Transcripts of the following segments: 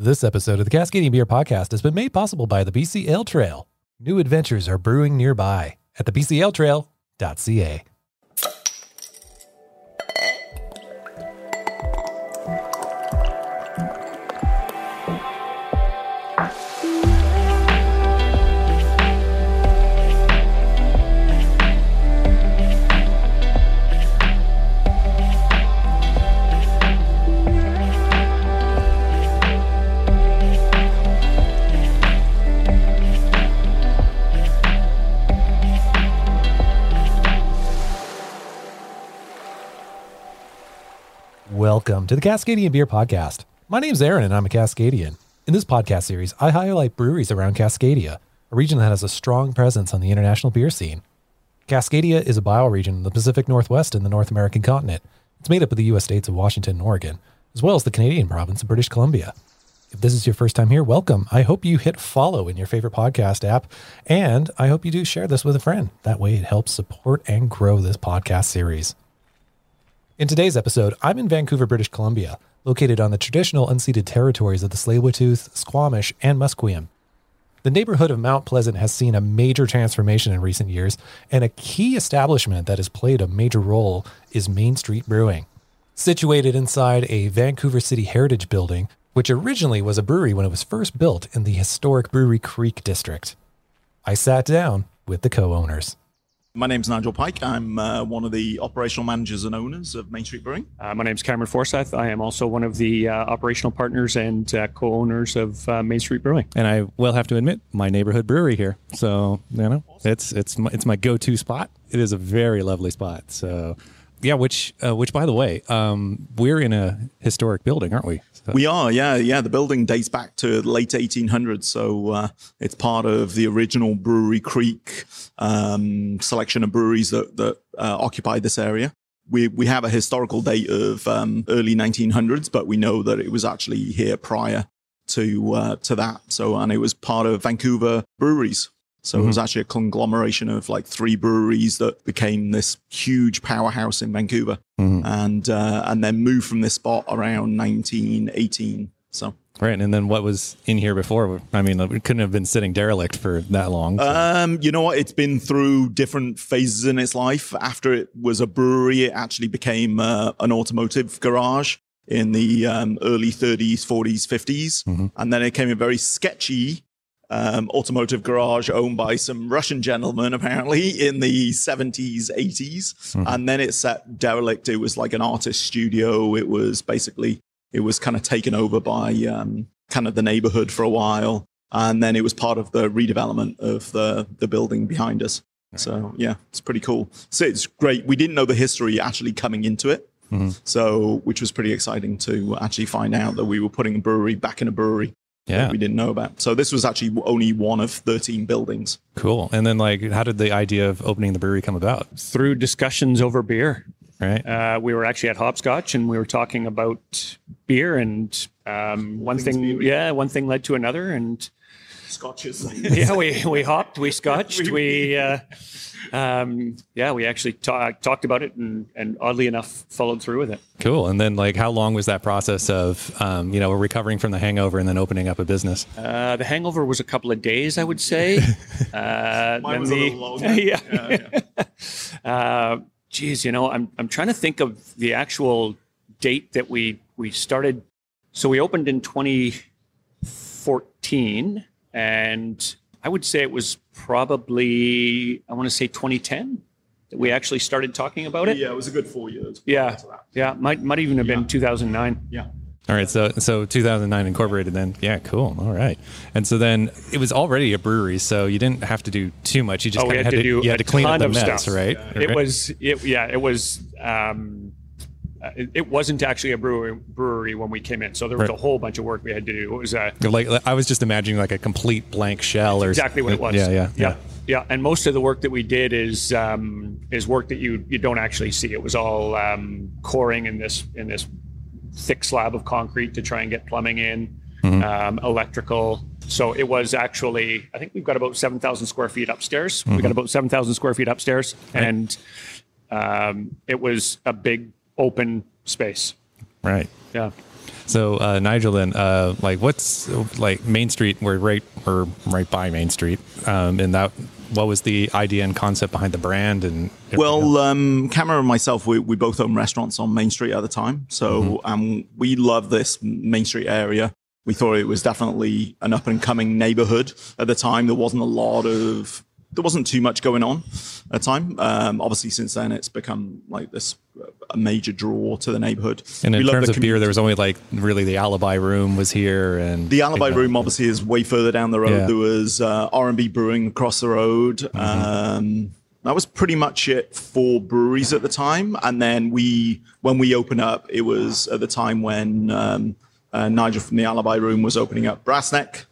This episode of the Cascadian Beer Podcast has been made possible by the BC Ale Trail. New adventures are brewing nearby at the Welcome to the Cascadian Beer Podcast. My name's Aaron and I'm a Cascadian. In this podcast series, I highlight breweries around Cascadia, a region that has a strong presence on the international beer scene. Cascadia is a bioregion in the Pacific Northwest in the North American continent. It's made up of the U.S. states of Washington and Oregon, as well as the Canadian province of British Columbia. If this is your first time here, welcome. I hope you hit follow in your favorite podcast app, and I hope you do share this with a friend. That way, it helps support and grow this podcast series. In today's episode, I'm in Vancouver, British Columbia, located on the traditional unceded territories of the Tsleil-Waututh, Squamish, and Musqueam. The neighborhood of Mount Pleasant has seen a major transformation in recent years, and a key establishment that has played a major role is Main Street Brewing. Situated inside a Vancouver City Heritage building, which originally was a brewery when it was first built in the historic Brewery Creek district. I sat down with the co owners. My name's Nigel Pike. I'm uh, one of the operational managers and owners of Main Street Brewing. Uh, my name is Cameron Forsyth. I am also one of the uh, operational partners and uh, co-owners of uh, Main Street Brewing. and I will have to admit my neighborhood brewery here. So you know, it's it's my, it's my go-to spot. It is a very lovely spot. So yeah, which uh, which by the way, um, we're in a historic building, aren't we? So, We are, yeah, yeah. The building dates back to late 1800s, so uh, it's part of the original Brewery Creek um, selection of breweries that that uh, occupied this area. We we have a historical date of um, early 1900s, but we know that it was actually here prior to uh, to that. So and it was part of Vancouver breweries. So it was actually a conglomeration of like three breweries that became this huge powerhouse in Vancouver, and uh, and then moved from this spot around 1918. So right, and then what was in here before? I mean, it couldn't have been sitting derelict for that long. so- Um, you know what? It's been through different phases in its life. After it was a brewery, it actually became uh, an automotive garage in the um, early 30s, 40s, 50s. And then it became a very sketchy um, automotive garage owned by some Russian gentlemen, apparently, in the 70s, 80s. And then it sat derelict. It was like an artist studio. It was basically, it was kind of taken over by um, kind of the neighborhood for a while and then it was part of the redevelopment of the the building behind us. So yeah, it's pretty cool. So it's great. We didn't know the history actually coming into it, so which was pretty exciting to actually find out that we were putting a brewery back in a brewery yeah, that we didn't know about. So this was actually only one of thirteen buildings. cool. And then like, how did the idea of opening the brewery come about? Through discussions over beer, Right. uh, we were actually at Hopscotch and we were talking about beer, and um, one thing, beer. yeah, one thing led to another, and Scotches. yeah, we we hopped, we scotched, we. Uh, um, yeah, we actually ta- talked about it and, and oddly enough followed through with it. Cool. And then like, how long was that process of, um, you know, recovering from the hangover and then opening up a business? Uh, the hangover was a couple of days, I would say. Uh, Mine then was a the- little longer. yeah. Yeah, uh, geez, you know, I'm I'm trying to think of the actual date that we we started. So we opened in 2014, and I would say it was probably I want to say 2010 that we actually started talking about it. yeah, it was a good four years. Yeah, yeah, might might even have been 2009. Yeah. All right, so so 2009 incorporated then. Yeah, cool. All right, and so then it was already a brewery, so you didn't have to do too much. You just Oh, kind of had had to do you had a to clean up the of mess, stuff. right? It Right? was it, yeah, it was. Um, uh, it, it wasn't actually a brewery, brewery when we came in, so there was Right. a whole bunch of work we had to do. It was uh, like I was just imagining like a complete blank shell or exactly what it was. Yeah, yeah, yeah, yeah. And most of the work that we did is um, is work that you you don't actually see. It was all um, coring in this in this thick slab of concrete to try and get plumbing in, Mm-hmm. um, electrical. So it was actually, I think we've got about 7,000 square feet upstairs. Mm-hmm. got about 7,000 square feet upstairs. And um, it was a big open space. Right. Yeah. So uh, Nigel, then, uh, like, what's like Main Street? We're right, we're right by Main Street, um, and that. What was the idea and concept behind the brand? And? Well, um, Cameron and myself, we, we both own restaurants on Main Street at the time. So um, we love this Main Street area. We thought it was definitely an up and coming neighborhood at the time. There wasn't a lot of, there wasn't too much going on at the time. Um, obviously, since then, it's become like this a major draw to the neighborhood. and in We terms the of beer, there was only like really the Alibi Room was here, and The Alibi Room obviously is way further down the road. Yeah. There was uh, R&B Brewing across the road. Um, that was pretty much it for breweries at the time. And then we, when we opened up, it was at the time when um, uh, Nigel from the Alibi Room was opening up Brassneck.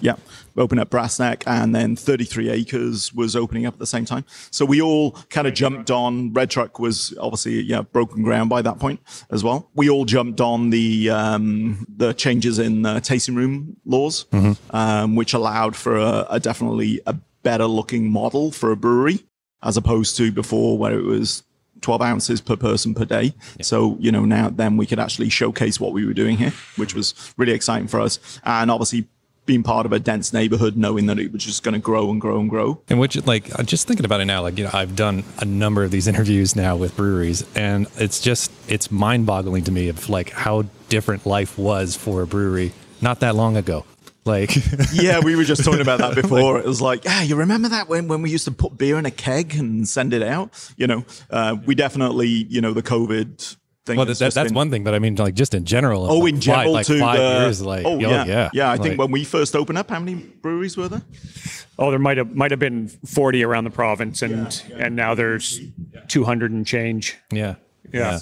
Yeah, we opened up Brassneck, and then 33 Acres was opening up at the same time. So we all kind of jumped on. Red Truck was obviously yeah broken ground by that point as well. We all jumped on the um, the changes in uh, tasting room laws, um, which allowed for a, a definitely a better looking model for a brewery as opposed to before where it was 12 ounces per person per day. So, you know, now then we could actually showcase what we were doing here, which was really exciting for us. And obviously being part of a dense neighborhood, knowing that it was just going to grow and grow and grow. And which, like, I'm just thinking about it now. Like, you know, I've done a number of these interviews now with breweries, and it's just it's mind-boggling to me of like how different life was for a brewery not that long ago. Like, yeah, we were just talking about that before. It was like, yeah, you remember that when, when we used to put beer in a keg and send it out? You know, uh, we definitely, you know, the COVID thing. well, has that, that's been- one thing, but I mean, like, just in general. Oh, like, in five- general, like too. five the- years, like, oh, yeah, yeah, yeah. I think when we first opened up, how many breweries were there? Oh, there might have might have been 40 around the province, and and now there's 200 and change. yeah, Yeah.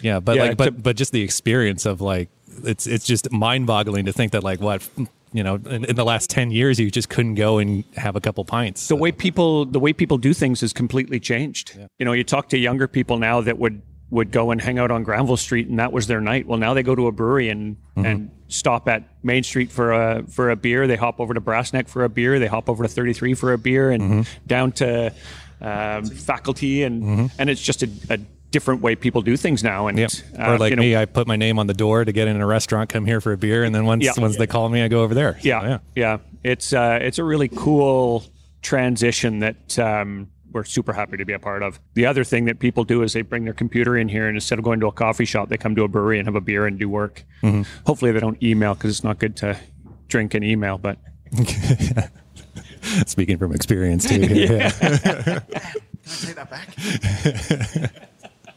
yeah, but Yeah, like, but to- but just the experience of like, it's it's just mind-boggling to think that like what. You know, in, in the last ten years, you just couldn't go and have a couple pints. the way people the way people do things has completely changed. You know, you talk to younger people now that would would go and hang out on Granville Street and that was their night. Well, now they go to a brewery and mm-hmm. and stop at Main Street for a for a beer. They hop over to Brassneck for a beer. They hop over to 33 for a beer and mm-hmm. down to um, Faculty and mm-hmm. and it's just a, a different way people do things now. And Yep. uh, or like you know, me, I put my name on the door to get in a restaurant, come here for a beer, and then once Yeah. once they call me, I go over there. So, yeah, yeah, It's uh, it's a really cool transition that um, we're super happy to be a part of. The other thing that people do is they bring their computer in here, and instead of going to a coffee shop, they come to a brewery and have a beer and do work. Hopefully, they don't email because it's not good to drink and email. But Speaking from experience too. yeah. Take that back.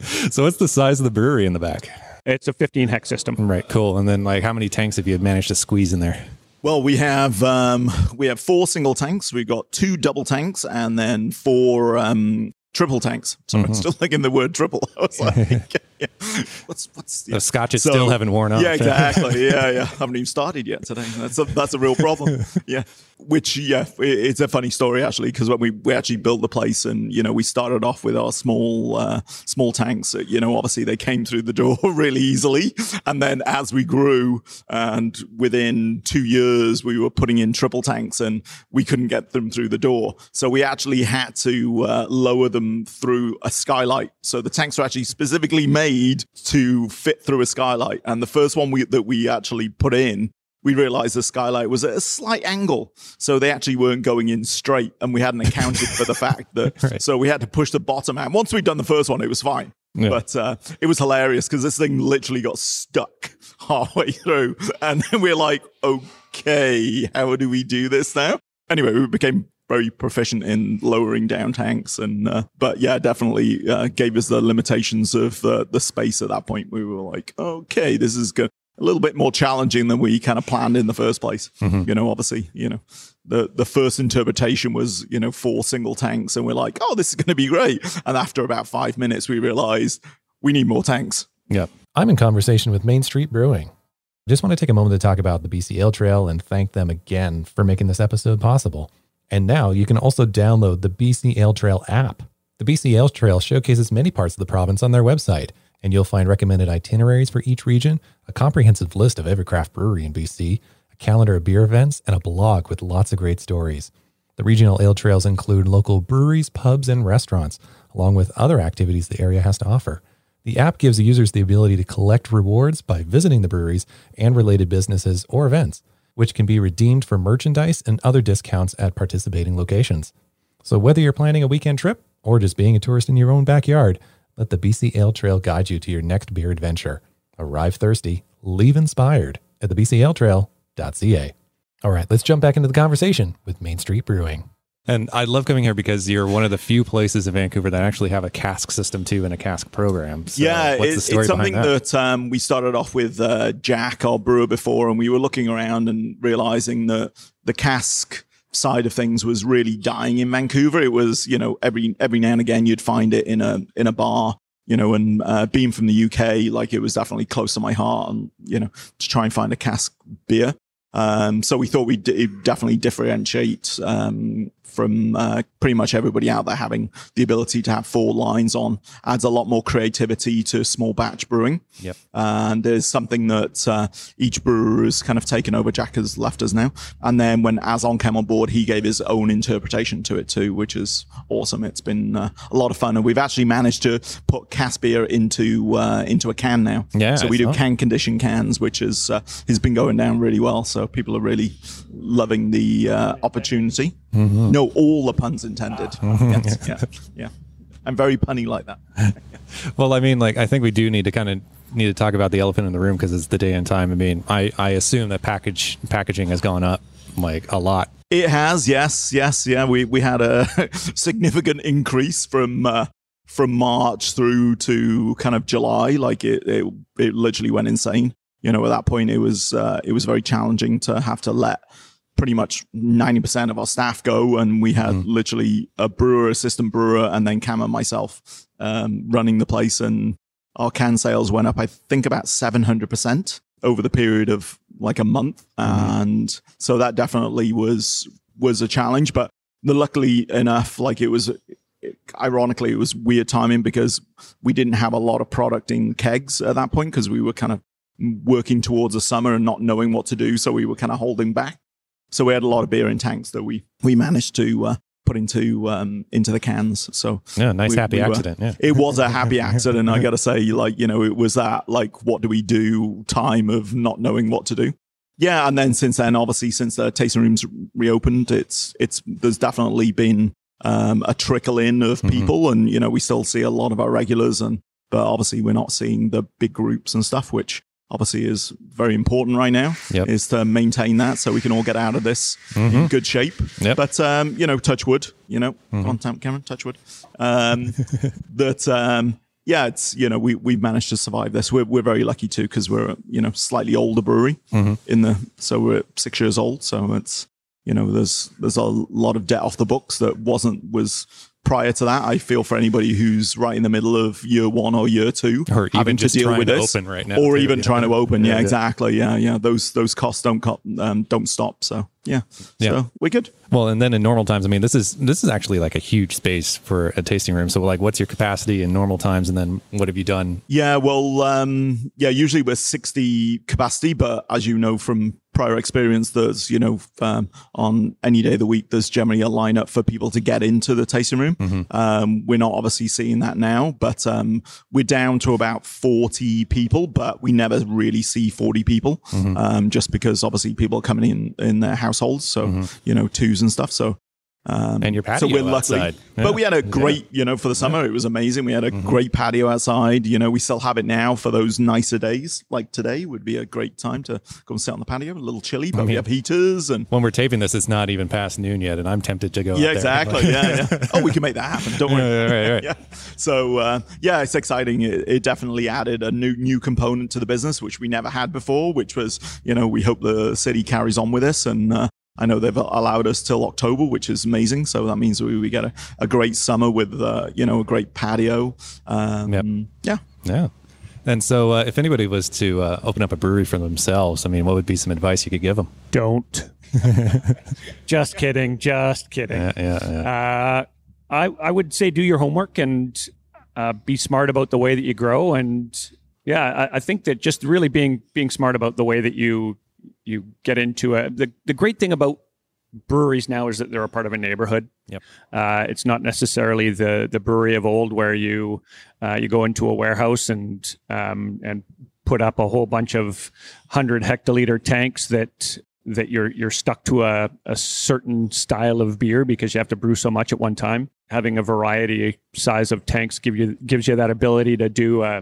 So what's the size of the brewery in the back? it's a 15 hec system. Right, cool. And then like how many tanks have you managed to squeeze in there? Well, we have um, we have four single tanks. We've got two double tanks, and then four um, triple tanks. So I'm still thinking the word triple. I was like, yeah. what's what's The scotch is still haven't worn off. Yeah, exactly. Yeah, yeah. I haven't even started yet today. That's a that's a real problem. Yeah. Which yeah, it- it's a funny story actually because when we we actually built the place and you know we started off with our small uh, small tanks. You know, obviously they came through the door really easily, and then as we grew and within two years we were putting in triple tanks and we couldn't get them through the door, so we actually had to uh, lower them through a skylight. So the tanks are actually specifically made to fit through a skylight, and the first one we that we actually put in we realized the skylight was at a slight angle. So they actually weren't going in straight. And we hadn't accounted for the fact that, Right. so we had to push the bottom out. Once we'd done the first one, it was fine. Yeah. But uh, it was hilarious because this thing literally got stuck halfway through. And then we're like, okay, how do we do this now? Anyway, we became very proficient in lowering down tanks and uh, but yeah definitely uh, gave us the limitations of uh, the space at that point we were like okay this is good a little bit more challenging than we kind of planned in the first place you know obviously you know the the first interpretation was you know four single tanks and we're like oh this is going to be great and after about five minutes we realized we need more tanks Yep. I'm in conversation with Main Street Brewing. I just want to take a moment to talk about the BC Ale Trail and thank them again for making this episode possible. And now you can also download the BC Ale Trail app. The BC Ale Trail showcases many parts of the province on their website, and you'll find recommended itineraries for each region, a comprehensive list of every craft brewery in BC, a calendar of beer events, and a blog with lots of great stories. The regional ale trails include local breweries, pubs, and restaurants, along with other activities the area has to offer. The app gives users the ability to collect rewards by visiting the breweries and related businesses or events, which can be redeemed for merchandise and other discounts at participating locations. So, whether you're planning a weekend trip or just being a tourist in your own backyard, let the BC Ale Trail guide you to your next beer adventure. Arrive thirsty, leave inspired at thebcaletrail.ca. All right, let's jump back into the conversation with Main Street Brewing. And I love coming here because you're one of the few places in Vancouver that actually have a cask system too and a cask program. So yeah, what's the it's, story it's something that? that, um, we started off with uh, Jack, our brewer, before, and we were looking around and realizing that the cask side of things was really dying in Vancouver. It was, you know, every every now and again you'd find it in a in a bar, you know, and uh, being from the UK, like it was definitely close to my heart, and you know, to try and find a cask beer. Um, so we thought we'd d- definitely differentiate um, from uh, pretty much everybody out there having the ability to have four lines on adds a lot more creativity to small batch brewing. Yep. And there's something that uh, each brewer has kind of taken over. Jack has left us now. And then when Azon came on board, he gave his own interpretation to it too, which is awesome. It's been uh, a lot of fun. And we've actually managed to put cask beer into uh, into a can now. Yeah, So we do can condition cans, which is uh, has been going down really well. So people are really loving the uh, opportunity. Mm-hmm. No, all the puns intended. Yes, yeah, yeah. I'm very punny like that. Well, I mean, like I think we do need to kind of need to talk about the elephant in the room because it's the day and time. I mean, I I assume that package packaging has gone up like a lot. It has, yes, yes, yeah. We we had a significant increase from uh, from March through to kind of July. Like it, it, it literally went insane. You know, at that point, it was uh, it was very challenging to have to let pretty much ninety percent of our staff go, and we had literally a brewer, assistant brewer, and then Cam and myself um, running the place, and our can sales went up. I think about seven hundred percent over the period of like a month, and so that definitely was was a challenge. But luckily enough, like it was ironically, it was weird timing because we didn't have a lot of product in kegs at that point because we were kind of working towards the summer and not knowing what to do. So we were kind of holding back. So we had a lot of beer in tanks that we we managed to uh, put into um, into the cans. So Yeah, nice we- happy we were- accident. Yeah. it was a happy accident. I got to say, like, you know, it was that, like, what do we do time of not knowing what to do. Yeah. And then since then, obviously, since the tasting rooms reopened, it's, it's, there's definitely been um, a trickle in of Mm-hmm. people. And, you know, we still see a lot of our regulars. And, but obviously, we're not seeing the big groups and stuff, which obviously is very important right now, Yep. is to maintain that so we can all get out of this in good shape. Yep. But, um, you know, touch wood, you know, on, Tam- Cameron, touch wood. Um, that um yeah it's you know we we've managed to survive this we're, we're very lucky too because we're a, you know slightly older brewery in the so we're six years old so it's you know there's there's a lot of debt off the books that wasn't was prior to that i feel for anybody who's right in the middle of year one or year two Or even having just to deal trying with to this. open right now, or too, even yeah. trying to open. Yeah, Yeah, exactly. Yeah yeah. Those those costs don't um, don't stop. So yeah. Yeah. so we're good. Well, and then in normal times, I mean, this is this is actually like a huge space for a tasting room. So, like, what's your capacity in normal times, and then what have you done? Yeah, well, um, yeah, usually we're 60 capacity, but as you know from prior experience, there's, you know, um, on any day of the week, there's generally a lineup for people to get into the tasting room. Um, we're not obviously seeing that now, but um, we're down to about 40 people, but we never really see 40 people um, just because obviously people are coming in in their households. So, you know, twos and stuff. So, um, And your so patio we're lucky, outside. but we had a great, you know, for the summer it was amazing. We had a great patio outside. You know, we still have it now for those nicer days. Like today would be a great time to go and sit on the patio. A little chilly, but we have heaters and When we're taping this, it's not even past noon yet, and I'm tempted to go. out yeah, exactly. yeah, yeah. Oh, we can make that happen. Don't worry. Yeah, right, right. yeah. So uh, yeah, it's exciting. It, it definitely added a new new component to the business, which we never had before. Which was, you know, we hope the city carries on with us and uh, I know they've allowed us till October, which is amazing. So that means we, we get a, a great summer with, uh, you know, a great patio. Um, Yep. Yeah. Yeah. And so, uh, if anybody was to uh, open up a brewery for themselves, I mean, what would be some advice you could give them? Don't. just kidding. Just kidding. Yeah, yeah, yeah. Uh, I I would say do your homework and uh, be smart about the way that you grow. And yeah, I, I think that just really being being smart about the way that you you get into it. The the great thing about breweries now is that they're a part of a neighborhood. Yep. Uh, it's not necessarily the the brewery of old where you uh, you go into a warehouse and um, and put up a whole bunch of hundred hectoliter tanks that that you're you're stuck to a, a certain style of beer because you have to brew so much at one time. Having a variety size of tanks give you gives you that ability to do uh,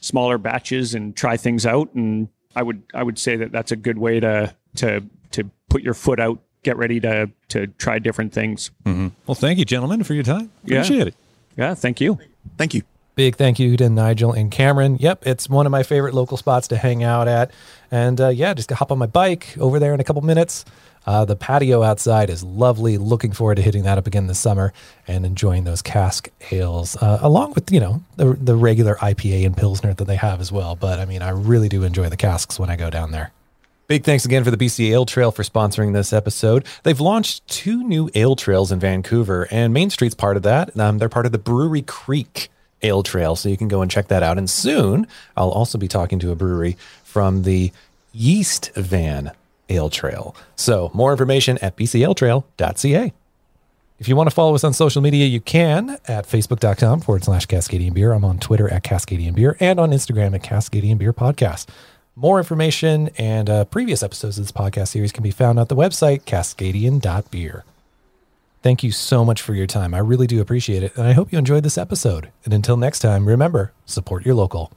smaller batches and try things out. And I would I would say that that's a good way to to to put your foot out, get ready to to try different things. Well, thank you, gentlemen, for your time. Yeah. Appreciate it. Yeah, thank you. Thank you. Big thank you to Nigel and Cameron. Yep, it's one of my favorite local spots to hang out at. And uh, yeah, just hop on my bike over there in a couple minutes. Uh, the patio outside is lovely. Looking forward to hitting that up again this summer and enjoying those cask ales, uh, along with you know the the regular IPA and pilsner that they have as well. But I mean, I really do enjoy the casks when I go down there. Big thanks again for the BC Ale Trail for sponsoring this episode. They've launched two new ale trails in Vancouver, and Main Street's part of that. Um, they're part of the Brewery Creek Ale Trail, so you can go and check that out. And soon, I'll also be talking to a brewery from the Yeast Van Ale Trail. So, more information at bcaletrail.ca. If you want to follow us on social media, you can at facebook.com forward slash Cascadian Beer. I'm on Twitter at Cascadian Beer and on Instagram at Cascadian Beer Podcast. More information and uh, previous episodes of this podcast series can be found at the website cascadian.beer. Thank you so much for your time. I really do appreciate it. And I hope you enjoyed this episode. And until next time, remember support your local.